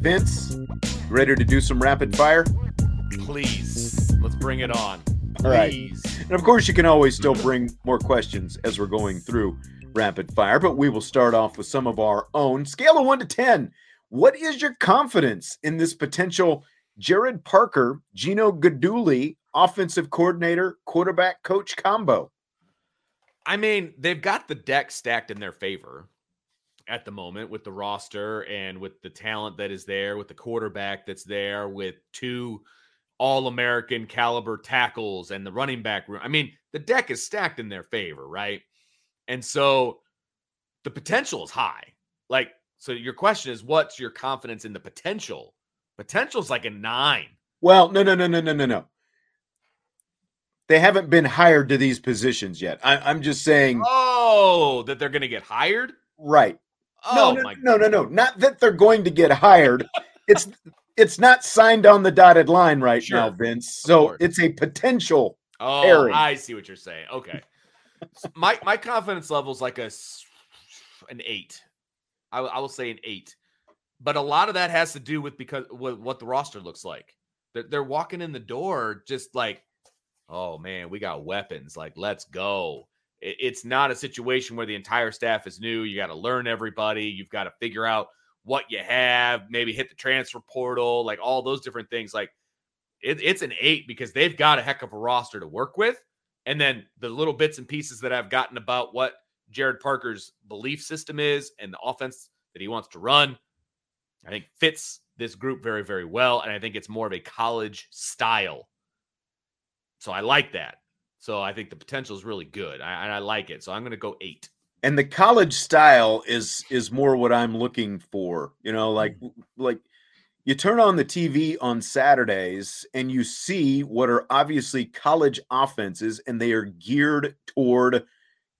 Vince, ready to do some rapid fire? Please, let's bring it on. All right. And of course, you can always still bring more questions as we're going through rapid fire, but we will start off with some of our own. Scale of one to 10. What is your confidence in this potential Gerad Parker, Gino Guidugli, offensive coordinator, quarterback coach combo? I mean, they've got the deck stacked in their favor at the moment with the roster and with the talent that is there, with the quarterback that's there, with two all American caliber tackles and the running back room. I mean, the deck is stacked in their favor, right? And so the potential is high. Like, so your question is, what's your confidence in the potential? Potential is like a nine. Well, no, no, no, no, no, no, no. They haven't been hired to these positions yet. I, am just saying. Oh, that they're going to get hired? Right. Oh, no, no, no, no, no. Not that they're going to get hired. it's it's not signed on the dotted line right Sure. now, Vince. So it's a potential. Oh, Pairing. I see what you're saying. Okay. My my confidence level is like a an eight. I, I will say an eight, but a lot of that has to do with because with what the roster looks like. They're, they're walking in the door just like, oh man, we got weapons. Like, let's go. It- it's not a situation where the entire staff is new. You got to learn everybody. You've got to figure out what you have. Maybe hit the transfer portal, like all those different things. Like it, it's an eight because they've got a heck of a roster to work with. And then the little bits and pieces that I've gotten about what Gerad Parker's belief system is and the offense that he wants to run, I think fits this group very, very well. And I think it's more of a college style. So I like that. So I think the potential is really good. I, and I like it. So I'm going to go eight. And the college style is is more what I'm looking for. You know, like mm. like you turn on the TV on Saturdays and you see what are obviously college offenses and they are geared toward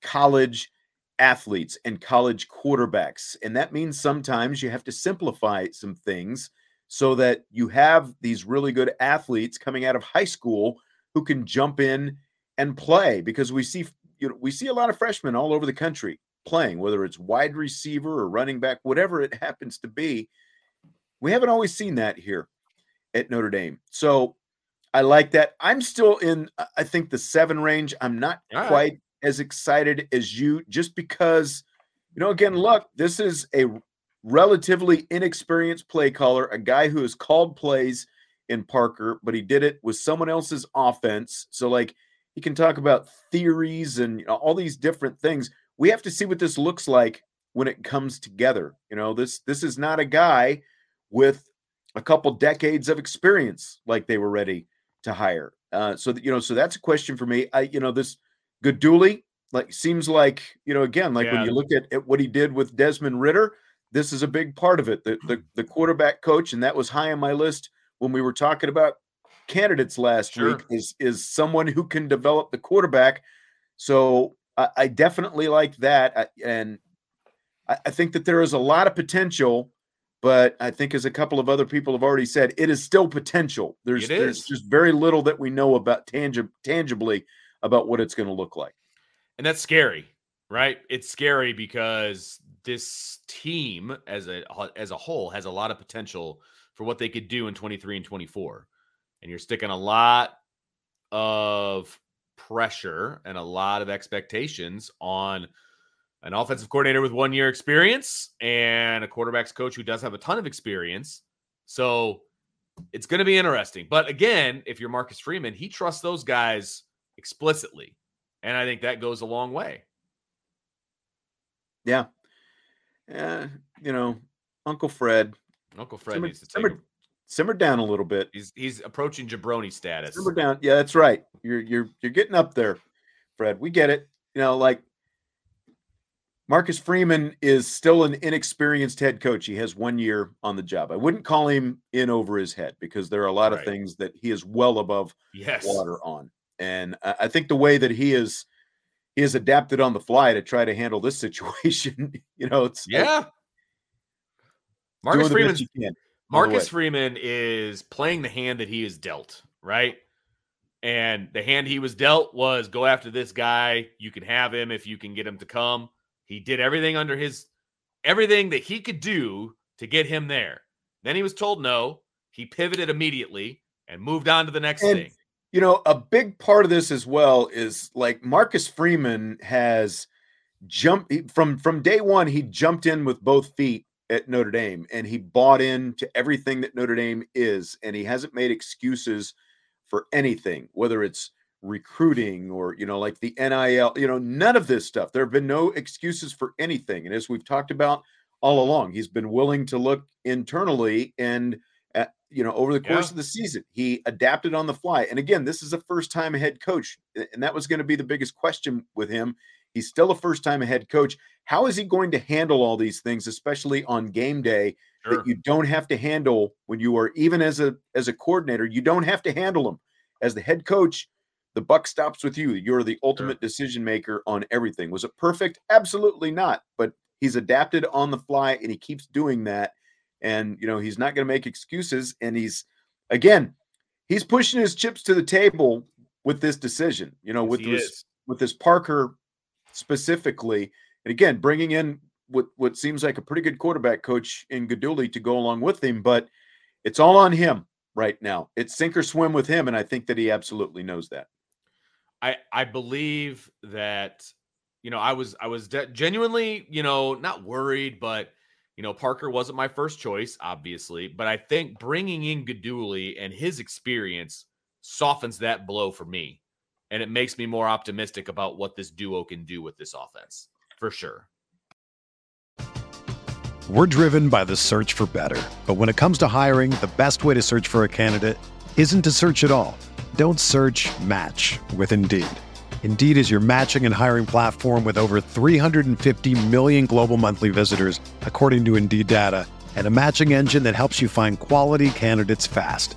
college athletes and college quarterbacks. And that means sometimes you have to simplify some things so that you have these really good athletes coming out of high school who can jump in and play because we see you know we see a lot of freshmen all over the country playing whether it's wide receiver or running back whatever it happens to be. We haven't always seen that here at Notre Dame. So I like that. I'm still in I- think the 7 range. I'm not right. quite as excited as you just because you know again look this is a relatively inexperienced play caller a guy who has called plays in Parker but he did it with someone else's offense. So like he can talk about theories and you know, all these different things. We have to see what this looks like when it comes together. You know, this this is not a guy with a couple decades of experience like they were ready to hire. Uh, so that you know, so that's a question for me. I you know this Guidugli like seems like you know again like when you look at, at what he did with Desmond Ridder, this is a big part of it. The, the the quarterback coach, and that was high on my list when we were talking about candidates last Sure. week is is someone who can develop the quarterback. So I, I definitely like that, I- and I, I think that there is a lot of potential. But I think, as a couple of other people have already said, it is still potential. There's there's just very little that we know about tangi- tangibly about what it's going to look like. And that's scary, right? It's scary because this team as a as a whole has a lot of potential for what they could do in 23 and 24. And you're sticking a lot of pressure and a lot of expectations on an offensive coordinator with one year experience and a quarterbacks coach who does have a ton of experience. So it's going to be interesting. But again, if you're Marcus Freeman, he trusts those guys explicitly. And I think that goes a long way. Yeah. Yeah. You know, Uncle Fred. Uncle Fred simmer, needs to take simmer, simmer down a little bit. He's he's approaching jabroni status. Simmer down. Yeah, that's right. You're you're you're getting up there, Fred. We get it. You know, like Marcus Freeman is still an inexperienced head coach. He has one year on the job. I wouldn't call him in over his head because there are a lot Right. of things that he is well above Yes. water on. And I think the way that he is he has adapted on the fly to try to handle this situation, you know, it's Yeah. doing Marcus the Freeman's best you can. all the Marcus. Freeman is playing the hand that he is dealt, right? And the hand he was dealt was go after this guy. You can have him if you can get him to come. He did everything under his everything that he could do to get him there. Then he was told no. He pivoted immediately and moved on to the next And- thing. You know, a big part of this as well is like Marcus Freeman has jumped from from day one. He jumped in with both feet at Notre Dame, and he bought into everything that Notre Dame is, and he hasn't made excuses for anything, whether it's recruiting or you know, like the NIL. You know, none of this stuff. There have been no excuses for anything, and as we've talked about all along, he's been willing to look internally and uh, you know over the course Yeah. of the season he adapted on the fly and again this is a first time head coach and that was going to be the biggest question with him he's still a first time head coach. How is he going to handle all these things especially on game day Sure. that you don't have to handle when you are even as a as a coordinator you don't have to handle them as the head coach the buck stops with you. You're the ultimate decision maker on everything. Was it perfect? Absolutely not but he's adapted on the fly and he keeps doing that. And you know he's not going to make excuses and he's again he's pushing his chips to the table with this decision you know Yes, with this is. with this parker specifically and again bringing in what what seems like a pretty good quarterback coach in Guidugli to go along with him but it's all on him right now it's sink or swim with him and i think that he absolutely knows that I I believe that you know I was I was de- genuinely you know not worried, but you know Parker wasn't my first choice, obviously. But I think bringing in Guidugli and his experience softens that blow for me, and it makes me more optimistic about what this duo can do with this offense for sure. We're driven by the search for better. But when it comes to hiring, the best way to search for a candidate isn't to search at all. Don't search match with Indeed. Indeed is your matching and hiring platform with over 350 million global monthly visitors, according to Indeed data, and a matching engine that helps you find quality candidates fast.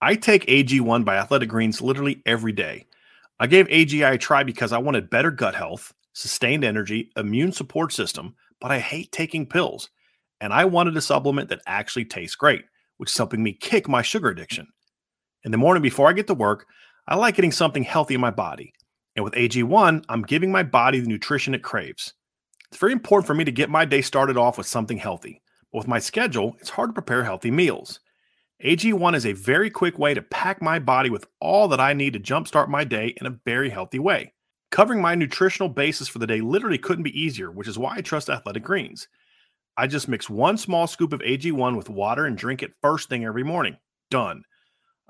I take AG1 by Athletic Greens literally every day. I gave AG1 a try because I wanted better gut health, sustained energy, immune support system, but I hate taking pills. And I wanted a supplement that actually tastes great, which is helping me kick my sugar addiction. In the morning before I get to work, I like getting something healthy in my body. And with AG1, I'm giving my body the nutrition it craves. It's very important for me to get my day started off with something healthy. But with my schedule, it's hard to prepare healthy meals. AG1 is a very quick way to pack my body with all that I need to jumpstart my day in a very healthy way. Covering my nutritional basis for the day literally couldn't be easier, which is why I trust Athletic Greens. I just mix one small scoop of AG1 with water and drink it first thing every morning. Done.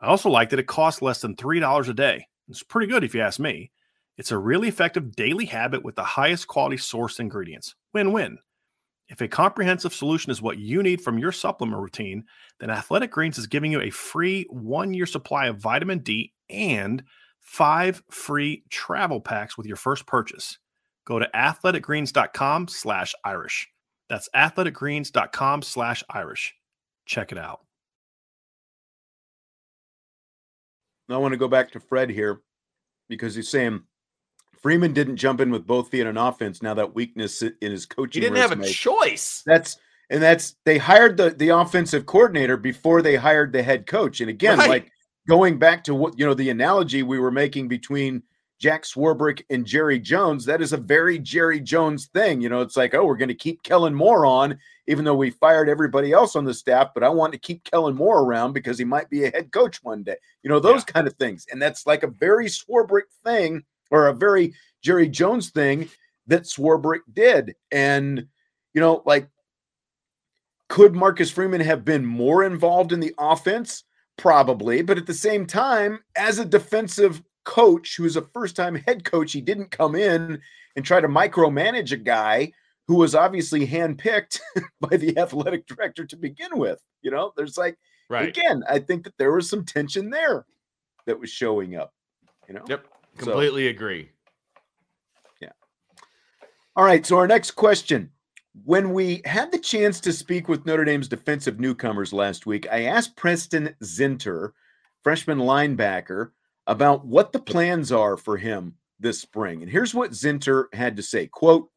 I also like that it costs less than $3 a day. It's pretty good if you ask me. It's a really effective daily habit with the highest quality source ingredients. Win win. If a comprehensive solution is what you need from your supplement routine, then Athletic Greens is giving you a free one year supply of vitamin D and five free travel packs with your first purchase. Go to athleticgreens.com slash Irish. That's athleticgreens.com slash Irish. Check it out. I want to go back to Fred here because he's saying Freeman didn't jump in with both feet on offense. Now that weakness in his coaching, he didn't resume. have a choice. That's and that's they hired the the offensive coordinator before they hired the head coach. And again, Right. like going back to what you know, the analogy we were making between Jack Swarbrick and Jerry Jones, that is a very Jerry Jones thing. You know, it's like, oh, we're going to keep Kellen Moore on, even though we fired everybody else on the staff, but I want to keep Kellen Moore around because he might be a head coach one day. You know, those kind of things. And that's like a very Swarbrick thing or a very Jerry Jones thing that Swarbrick did. And, you know, like, could Marcus Freeman have been more involved in the offense? Probably. But at the same time, as a defensive coach who's a first time head coach, he didn't come in and try to micromanage a guy who was obviously handpicked by the athletic director to begin with. You know, there's like, Right. again, I think that there was some tension there that was showing up. You know? Yep. So- Completely agree. Yeah. All right. So our next question. When we had the chance to speak with Notre Dame's defensive newcomers last week, I asked Preston Zinter, freshman linebacker, about what the plans are for him this spring. And here's what Zinter had to say. Quote,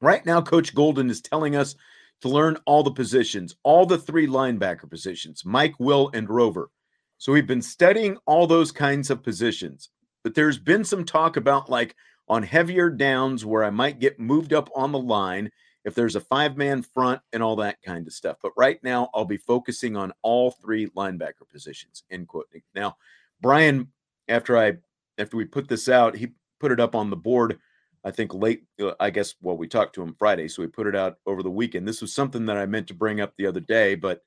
right now, Coach Golden is telling us to learn all the positions, all the three linebacker positions, Mike, Will, and Rover. So we've been studying all those kinds of positions. But there's been some talk about like on heavier downs where I might get moved up on the line if there's a five man front and all that kind of stuff. But right now, I'll be focusing on all three linebacker positions. End quote. Now, Brian, after I after we put this out, he put it up on the board. I think late. uh, I guess well, we talked to him Friday, so we put it out over the weekend. This was something that I meant to bring up the other day, but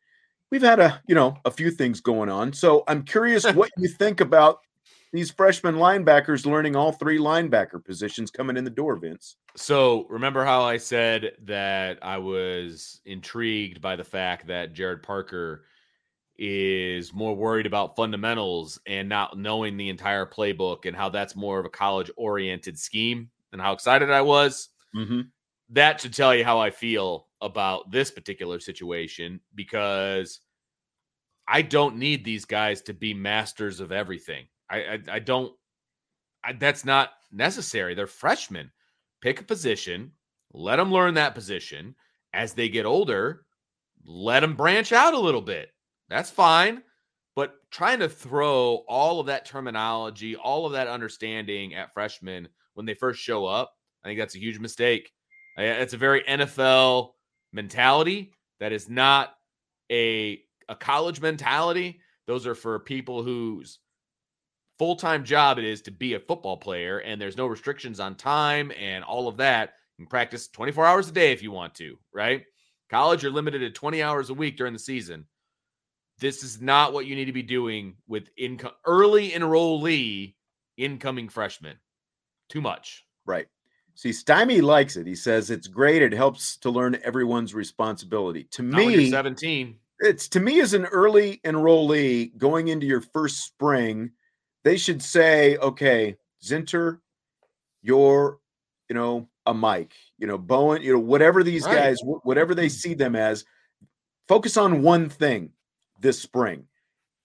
we've had a you know a few things going on. So I'm curious what you think about these freshman linebackers learning all three linebacker positions coming in the door, Vince. So remember how I said that I was intrigued by the fact that Gerad Parker is more worried about fundamentals and not knowing the entire playbook and how that's more of a college oriented scheme and how excited I was. Mm-hmm. That should tell you how I feel about this particular situation because I don't need these guys to be masters of everything. I I, I don't. I, that's not necessary. They're freshmen. Pick a position, let them learn that position. As they get older, let them branch out a little bit. That's fine. But trying to throw all of that terminology, all of that understanding at freshmen when they first show up, I think that's a huge mistake. It's a very NFL mentality that is not a a college mentality. Those are for people whose full-time job it is to be a football player and there's no restrictions on time and all of that. You can practice 24 hours a day if you want to, right? College, you're limited to 20 hours a week during the season. This is not what you need to be doing with income early enrollee incoming freshmen. Too much. Right. See, Stymie likes it. He says it's great. It helps to learn everyone's responsibility. To Not me, 17. it's to me as an early enrollee going into your first spring, they should say, okay, Zinter, you're, you know, a Mike, you know, Bowen, you know, whatever these Right. guys, whatever they see them as, focus on one thing this spring.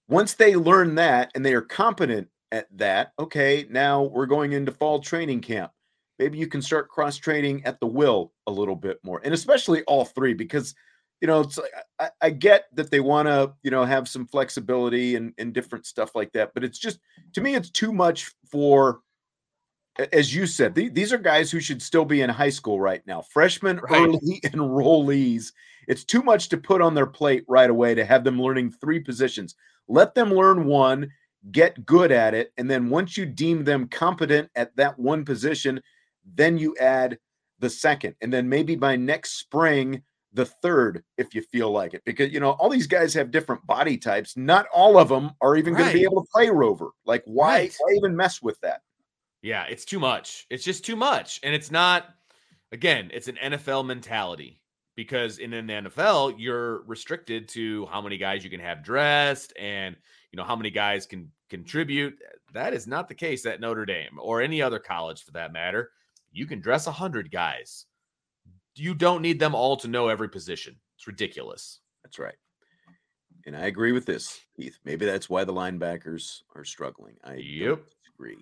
Once they learn that and they are competent at that, okay, now we're going into fall training camp. Maybe you can start cross training at the will a little bit more, and especially all three, because you know, it's like I, I get that they want to, you know, have some flexibility and, and different stuff like that, but it's just to me, it's too much for, as you said, the- these are guys who should still be in high school right now, freshmen, Right. early enrollees. It's too much to put on their plate right away to have them learning three positions. Let them learn one, get good at it, and then once you deem them competent at that one position, then you add the second, and then maybe by next spring the third if you feel like it because you know all these guys have different body types not all of them are even going to be able to play rover like why Right. why even mess with that Yeah, it's too much. It's just too much. And it's not, again, it's an NFL mentality because in an NFL, you're restricted to how many guys you can have dressed and, you know, how many guys can contribute. That is not the case at Notre Dame or any other college for that matter. You can dress 100 guys. You don't need them all to know every position. It's ridiculous. that's right. And i agree with this keith. Maybe that's why the linebackers are struggling. I Yep. disagree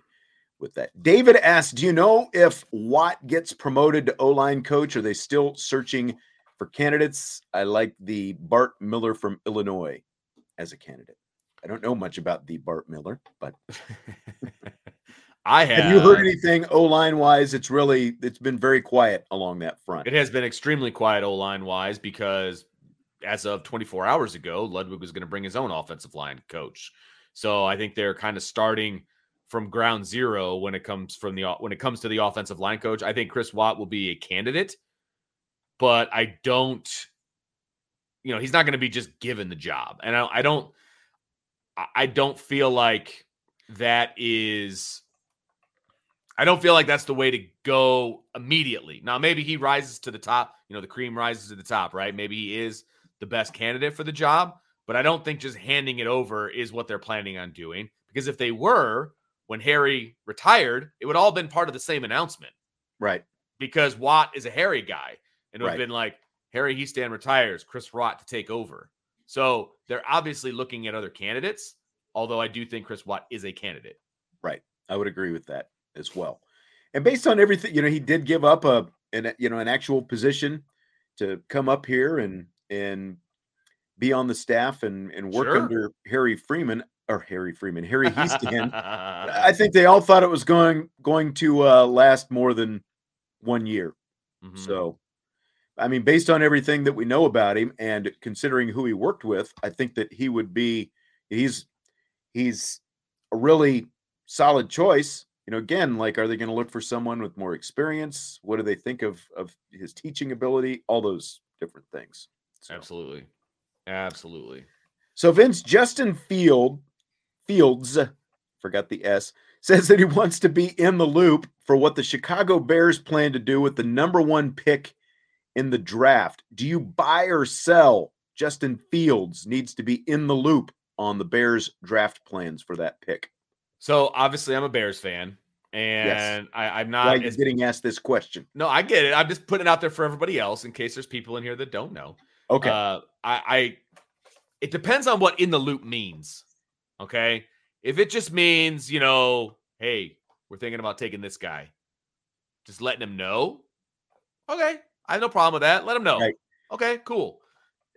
with that. David asks do you know if watt gets promoted to o-line coach? Are they still searching for candidates? I like the bart miller from illinois as a candidate. I don't know much about the bart miller but I have, Have you heard anything O line wise? It's really it's been very quiet along that front. It has been extremely quiet O line wise because as of 24 hours ago, Ludwig was going to bring his own offensive line coach. So I think they're kind of starting from ground zero when it comes from the when it comes to the offensive line coach. I think Chris Watt will be a candidate, but I don't. You know, he's not going to be just given the job, and I, I don't. I- I don't feel like that is. I don't feel like that's the way to go immediately. Now, maybe he rises to the top. You know, the cream rises to the top, right? Maybe he is the best candidate for the job, but I don't think just handing it over is what they're planning on doing. Because if they were, when Harry retired, it would all been part of the same announcement. Right. Because Watt is a Harry guy, and it would have been like Harry Hiestand retires, Chris Watt to take over. So they're obviously looking at other candidates. Although I do think Chris Watt is a candidate. Right. I would agree with that as well. And based on everything, you know, he did give up a an you know an actual position to come up here and and be on the staff and and work Sure. under Harry Freeman or Harry Freeman, Harry Hiestand. I think they all thought it was going going to uh, last more than one year. Mhm. So, I mean, based on everything that we know about him and considering who he worked with, I think that he would be he's he's a really solid choice. You know, again, like are they going to look for someone with more experience? What do they think of of his teaching ability? All those different things. So, Absolutely. Absolutely. so Vince Justin Field Fields forgot the S says that he wants to be in the loop for what the Chicago Bears plan to do with the number one pick in the draft. Do you buy or sell? Justin Fields needs to be in the loop on the Bears draft plans for that pick. So obviously I'm a Bears fan. And I, I'm Why not you're as getting asked this question? no, I get it. I'm just putting it out there for everybody else in case there's people in here that don't know. Okay, Uh, I, I it depends on what in the loop means. Okay. If it just means, you know, hey, we're thinking about taking this guy, just letting him know. Okay. I have no problem with that. Let him know. Right. Okay, cool.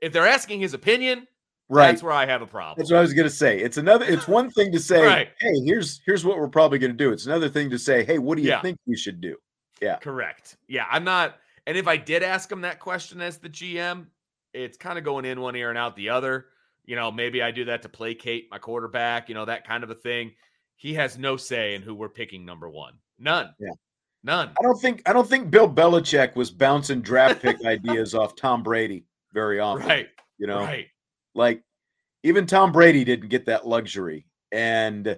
If they're asking his opinion, right. that's where I have a problem. That's what I was going to say. It's another. It's one thing to say, Right. "Hey, here's here's what we're probably going to do." It's another thing to say, "Hey, what do you Yeah. think we should do?" Yeah. Correct. Yeah, I'm not. And if I did ask him that question as the GM, it's kind of going in one ear and out the other. You know, maybe I do that to placate my quarterback, you know, that kind of a thing. He has no say in who we're picking number one. None. Yeah. None. I don't think I don't think Bill Belichick was bouncing draft pick ideas off Tom Brady very often. Right. You know, Right. Like even Tom Brady didn't get that luxury. And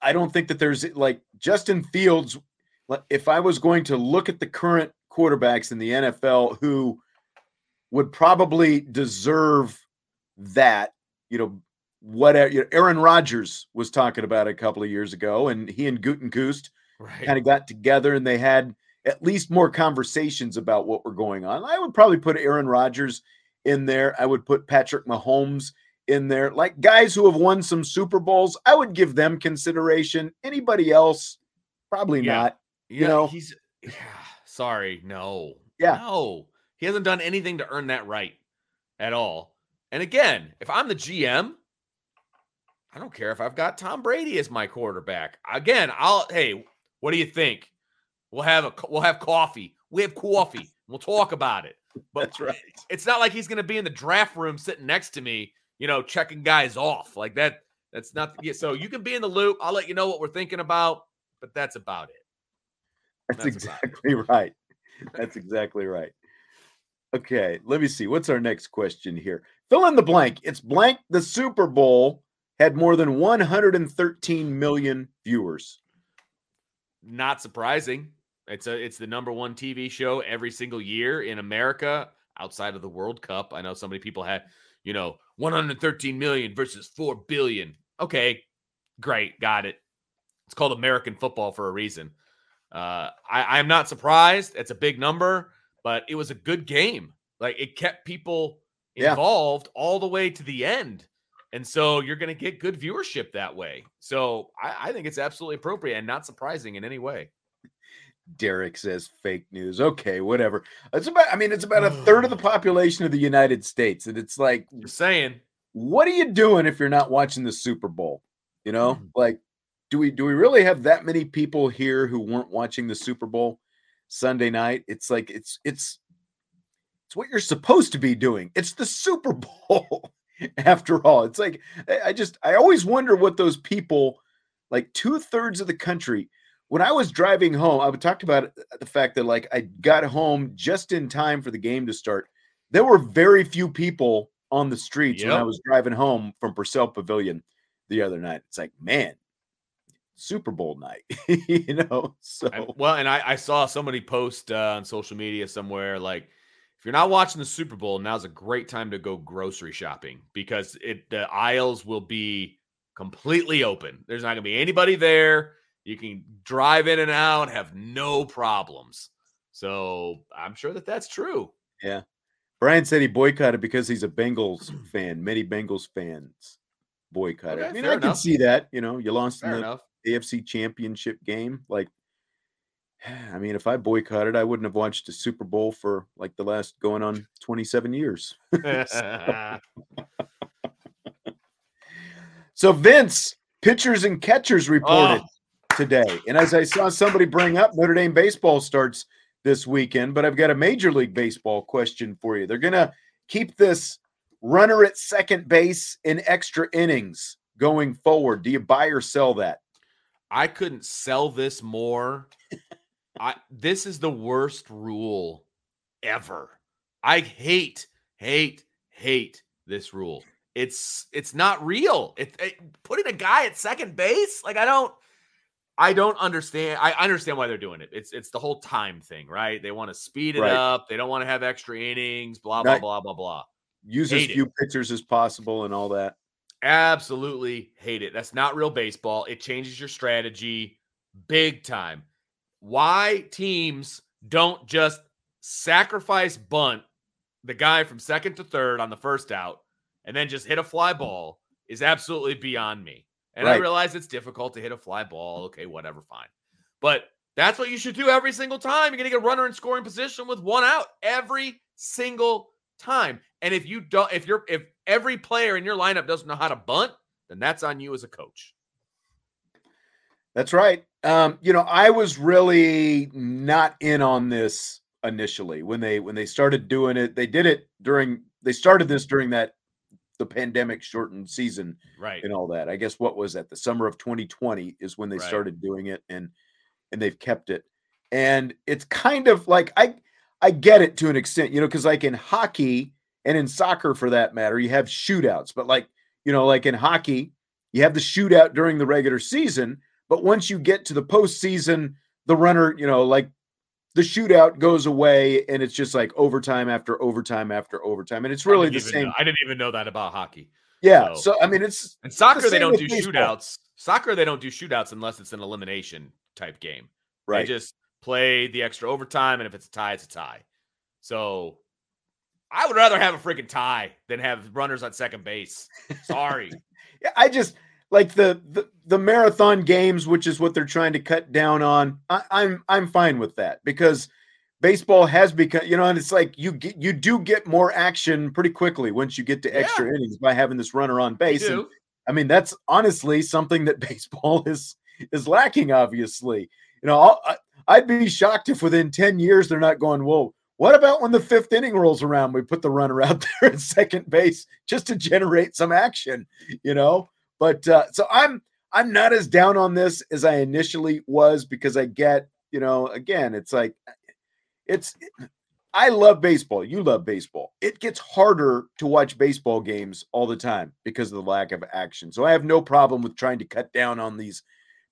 I- don't think that there's like Justin Fields. like, If I was going to look at the current quarterbacks in the NFL who would probably deserve that, you know, whatever you know, Aaron Rodgers was talking about a couple of years ago, and he and Gutekunst Right. kind of got together and they had at least more conversations about what were going on. I would probably put Aaron Rodgers in there. I would put Patrick Mahomes in there. Like guys who have won some Super Bowls, I would give them consideration. Anybody else, probably Yeah. not. you know- he's yeah, sorry. No. Yeah. No. He hasn't done anything to earn that right at all. And again, if I'm the GM, I don't care if I've got Tom Brady as my quarterback. Again, I'll hey, what do you think? We'll have a we'll have coffee. We have coffee. We'll talk about it. But That's right. it's not like he's going to be in the draft room sitting next to me, you know, checking guys off like that. That's not yeah, so you can be in the loop. I'll let you know what we're thinking about, but that's about it. That's, That's about it. exactly right. That's exactly right. Okay, let me see. What's our next question here? Fill in the blank. It's blank. The Super Bowl had more than 113 million viewers. Not surprising. It's a it's the number one TV show every single year in America outside of the World Cup. I know so many people had, you know, 113 million versus 4 billion. Okay, great, got it. It's called American football for a reason. Uh, I, I'm not surprised. It's a big number, but it was a good game. Like it kept people Yeah. involved all the way to the end. And so you're going to get good viewership that way. So I, I think it's absolutely appropriate and not surprising in any way. Derek says fake news. Okay, whatever. It's about, I mean, it's about a third of the population of the United States. And it's like, Just saying. what are you doing if you're not watching the Super Bowl? You know, Mhm. like, do we do we really have that many people here who weren't watching the Super Bowl Sunday night? It's like it's it's it's what you're supposed to be doing. It's the Super Bowl after all. It's like I I just I always wonder what those people, like two thirds of the country. When I was driving home, I would talk about the fact that like I got home just in time for the game to start. There were very few people on the streets when I was driving home from Purcell Pavilion the other night. It's like, man, Super Bowl night, you know. So And- well, and I, I saw somebody post uh, on social media somewhere like, if you're not watching the Super Bowl, now's a great time to go grocery shopping because it the aisles will be completely open. There's not going to be anybody there. You can drive in and out, have no problems. So I'm sure that that's true. Yeah. Brian said he boycotted because he's a Bengals fan. Many Bengals fans boycotted. Okay, I mean, I can see that. You know, you lost Fair in the enough. AFC Championship game. Like, I mean, if I boycotted, I wouldn't have watched a Super Bowl for like the last going on 27 years. So Vince, pitchers and catchers oh, reported Oh. Today. And as I saw somebody bring up, Notre Dame baseball starts this weekend, but I've got a Major League Baseball question for you. They're going to keep this runner at second base in extra innings going forward. Do you buy or sell that? I couldn't sell this more. I this is the worst rule ever. I hate, hate, hate this rule. It's it's not real. It, it putting a guy at second base, like I don't I don't understand. I understand why they're doing it. It's it's the whole time thing, right? They want to speed it Right. up. They don't want to have extra innings, blah blah Not- blah blah blah. Use as Hate it. few pitchers as possible and all that. Absolutely hate it. That's not real baseball. It changes your strategy big time. Why teams don't just sacrifice bunt the guy from second to third on the first out and then just hit a fly ball is absolutely beyond me. And I realize it's difficult to hit a fly ball. Okay, whatever, fine. But that's what you should do every single time. You're going to get a runner in scoring position with one out every single time. And if you don't, if you're, if every player in your lineup doesn't know how to bunt, then that's on you as a coach. That's right. Um, you know, I was really not in on this initially when they when they started doing it. They did it during they started this during that the pandemic shortened season Right. and all that. I guess what was that? The summer of 2020 is when they Right. started doing it and and they've kept it. And it's kind of like I I get it to an extent, you know, because like in hockey and in soccer for that matter, you have shootouts. But like, you know, like in hockey, you have the shootout during the regular season, but once you get to the postseason, the runner, you know, like the shootout goes away and it's just like overtime after overtime after overtime. And it's really the same. know- I didn't even know that about hockey. Yeah. so- So I mean it's And soccer, they don't do baseball. shootouts. Soccer, they don't do shootouts unless it's an elimination type game. right. They just play the extra overtime, and if it's a tie, it's a tie. So I would rather have a freaking tie than have runners on second base. Sorry. Yeah, I just like the, the the marathon games, which is what they're trying to cut down on. I, I'm I'm fine with that because baseball has become, you know, and it's like you get you do get more action pretty quickly once you get to extra innings by having this runner on base. And. I mean, that's honestly something that baseball is is lacking. Obviously, you know, I'll, I, I'd be shocked if within ten years they're not going. Whoa, what about when the fifth inning rolls around? We put the runner out there at second base just to generate some action, you know. But uh, so I'm I'm not as down on this as I initially was because I get, you know, again, it's like it's I love baseball. You love baseball. It gets harder to watch baseball games all the time because of the lack of action. So I have no problem with trying to cut down on these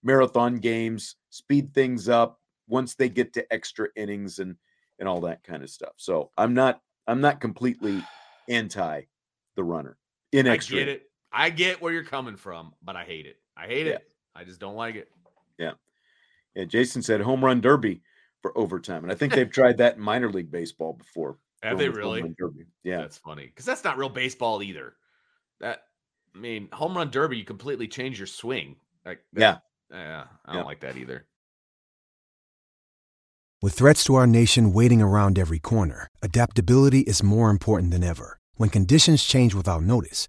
marathon games, speed things up once they get to extra innings and and all that kind of stuff. So I'm not I'm not completely anti the runner in extra. I get it. I get where you're coming from, but I hate it. I hate Yeah. it. I just don't like it. Yeah, Yeah. Jason said home run derby for overtime, and I think they've tried that in minor league baseball before. Have they really? Yeah, That's funny because that's not real baseball either. That I mean, home run derby, you completely change your swing. Like, Yeah. yeah, I don't Yeah. like that either. With threats to our nation waiting around every corner, adaptability is more important than ever. When conditions change without notice,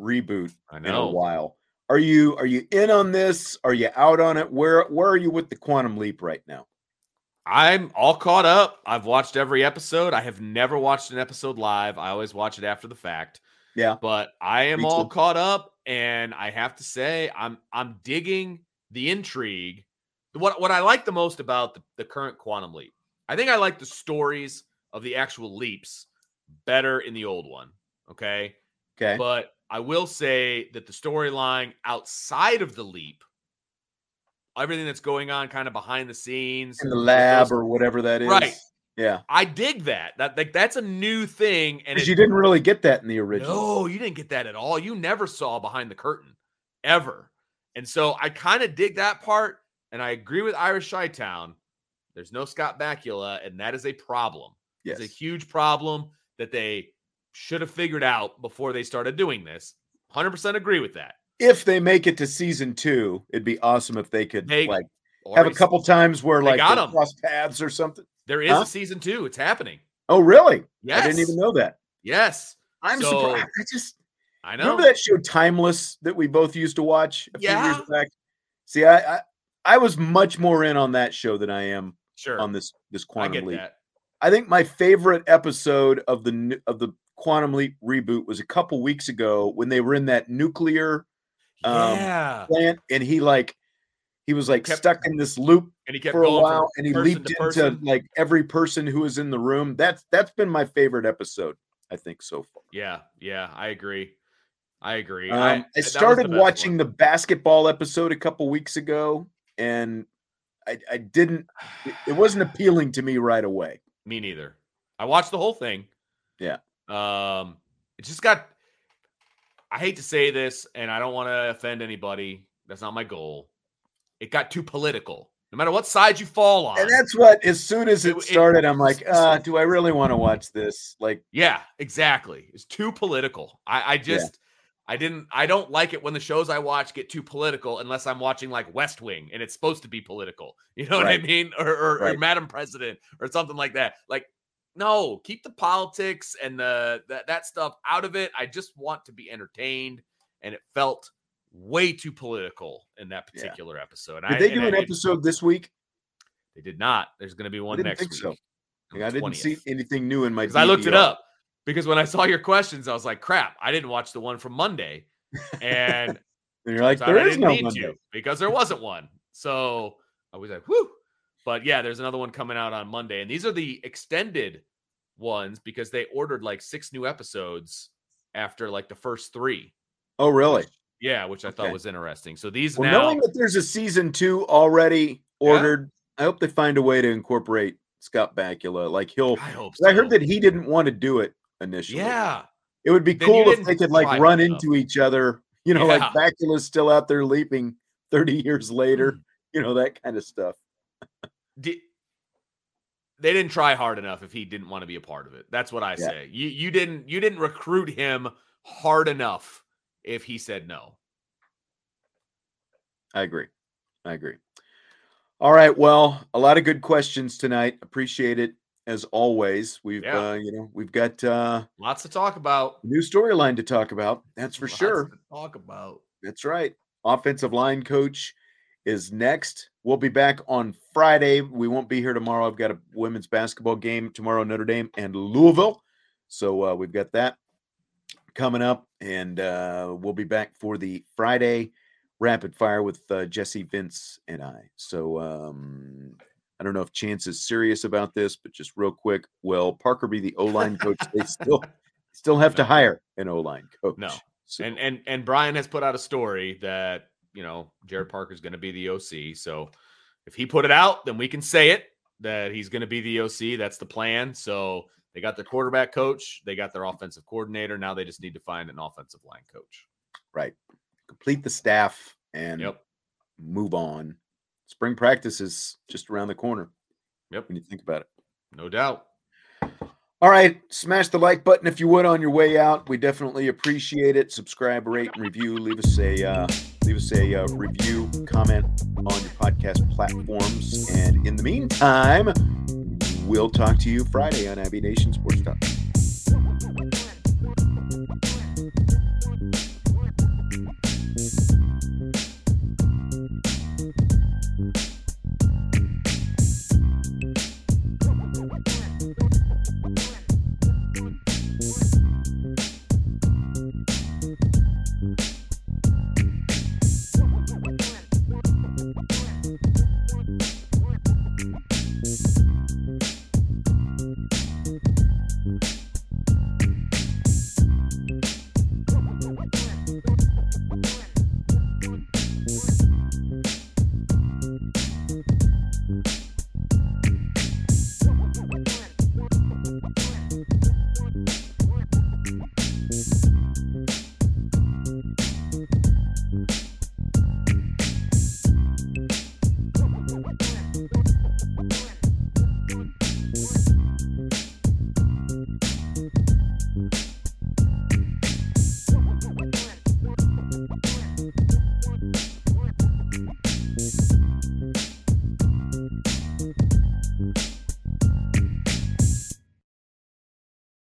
reboot in a while. Are you are you in on this? Are you out on it? Where where are you with the Quantum Leap right now? I'm all caught up. I've watched every episode. I have never watched an episode live. I always watch it after the fact. Yeah. But I am all caught up, and I have to say, I'm I'm digging the intrigue. What what I like the most about the, the current quantum leap, I think I like the stories of the actual leaps better in the old one. Okay. Okay. But I will say that the storyline outside of the leap, everything that's going on kind of behind the scenes, in the lab those- or whatever that is. Right. Yeah. I dig that. That like that's a new thing. And it- you didn't really get that in the original. no, you didn't get that at all. You never saw behind the curtain ever. And so I kind of dig that part. And I agree with Irish Town. There's no Scott Bakula, and that is a problem. Yes. It's a huge problem that they should have figured out before they started doing this. 100% agree with that. if they make it to season two, it'd be awesome if they could They like have a couple times where like got cross paths or something. There is Huh? a season two. It's happening. Oh, really? Yes. I didn't even know that. Yes. I'm So- surprised. I just I know. remember that show Timeless that we both used to watch a few Yeah. years back. See, I, I I was much more in on that show than I am Sure. on this this I Quantum get Leap. that. I think my favorite episode of the of the Quantum Leap reboot was a couple weeks ago when they were in that nuclear um, yeah. plant and he like he was like Kept- stuck in this loop And he kept for a while and he leaped to into person. like every person who was in the room. That's that's been my favorite episode, I think, so far. Yeah, yeah, I agree. I agree. Um, I, I, was the started watching one. the basketball episode a couple weeks ago, and I, I didn't. It wasn't appealing to me right away. Me neither. I watched the whole thing. Yeah. Um, it just got. I hate to say this, and I don't want to offend anybody. That's not my goal. It got too political. No matter what side you fall on. And that's what. As soon as It- it it- started, I'm like, uh, do I really want to watch this? Like, Yeah, exactly. It's too political. I, I just I didn't I don't like it when the shows I watch get too political unless I'm watching like West Wing and it's supposed to be political. You know what I mean? Or or, or Madam President or something like that. Like, no, keep the politics and the that, that stuff out of it. I just want to be entertained. And it felt way too political in that Yeah. particular episode. did I- they do an did- episode this week? They did not. There's gonna be one next think week. so. Like, I didn't see anything new in my. I looked it up because when I saw your questions, I was like, crap, I didn't watch the one from Monday. And and you're like, there I is no Monday. to because there wasn't one. So I was like, whew. But yeah, there's another one coming out on Monday. And these are the extended ones because they ordered like six new episodes after like the first three. Oh, really? Yeah, which I thought was interesting. So these Well, now knowing that there's a season two already ordered, I hope they find a way to incorporate Scott Bakula. Like he'll. I hope 'cause I heard that he didn't want to do it initially. Yeah. It would be Then cool if they could like run into each other. You know, like Yeah. Bakula's still out there leaping 30 years later. Mm. You know, that kind of stuff. Di- they didn't try hard enough if he didn't want to be a part of it. That's what I Yeah. say. You you didn't you didn't recruit him hard enough if he said no. I agree. I agree. All right. Well, a lot of good questions tonight. Appreciate it as always. We've Yeah. uh, you know we've got uh, Lots to talk about. new storyline to talk about. That's for Lots sure. to talk about. That's right. Offensive line coach is next. We'll be back on Friday. We won't be here tomorrow. I've got a women's basketball game tomorrow, Notre Dame and Louisville. So uh, we've got that coming up, and uh, we'll be back for the Friday rapid fire with uh, Jesse, Vince, and I. So um, I don't know if Chance is serious about this, but just real quick, will Parker be the O line coach? they still still have to hire an O line coach. No. So, And and and Brian has put out a story that you know Gerad Parker's going to be the OC. So if he put it out, then we can say it that he's going to be the OC. That's the plan. So they got their quarterback coach, they got their offensive coordinator. Now they just need to find an offensive line coach. right. Complete the staff and Yep. move on. Spring practice is just around the corner. Yep. When you think about it. No doubt. All right. Smash the like button if you would on your way out. We definitely appreciate it. Subscribe, rate, and review. Leave us a uh, leave us a uh, review, comment on your podcast platforms. And in the meantime, we'll talk to you Friday on Abbey Nation Sports.